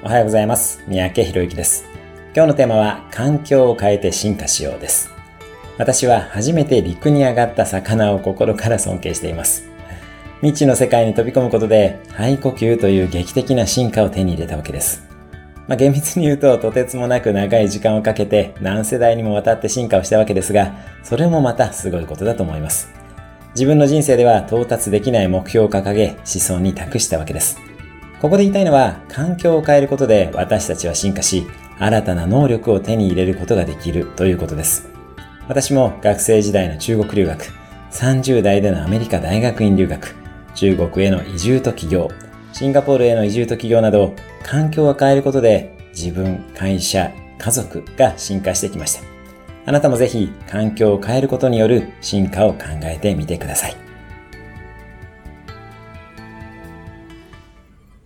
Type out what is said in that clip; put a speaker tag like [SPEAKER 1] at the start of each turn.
[SPEAKER 1] おはようございます。三宅博之です。今日のテーマは、環境を変えて進化しようです。私は初めて陸に上がった魚を心から尊敬しています。未知の世界に飛び込むことで、肺呼吸という劇的な進化を手に入れたわけです。まあ、厳密に言うと、とてつもなく長い時間をかけて何世代にもわたって進化をしたわけですが、それもまたすごいことだと思います。自分の人生では到達できない目標を掲げ、思想に託したわけです。ここで言いたいのは、環境を変えることで私たちは進化し、新たな能力を手に入れることができるということです。私も学生時代の中国留学、30代でのアメリカ大学院留学、中国への移住と起業、シンガポールへの移住と起業など、環境を変えることで自分、会社、家族が進化してきました。あなたもぜひ環境を変えることによる進化を考えてみてください。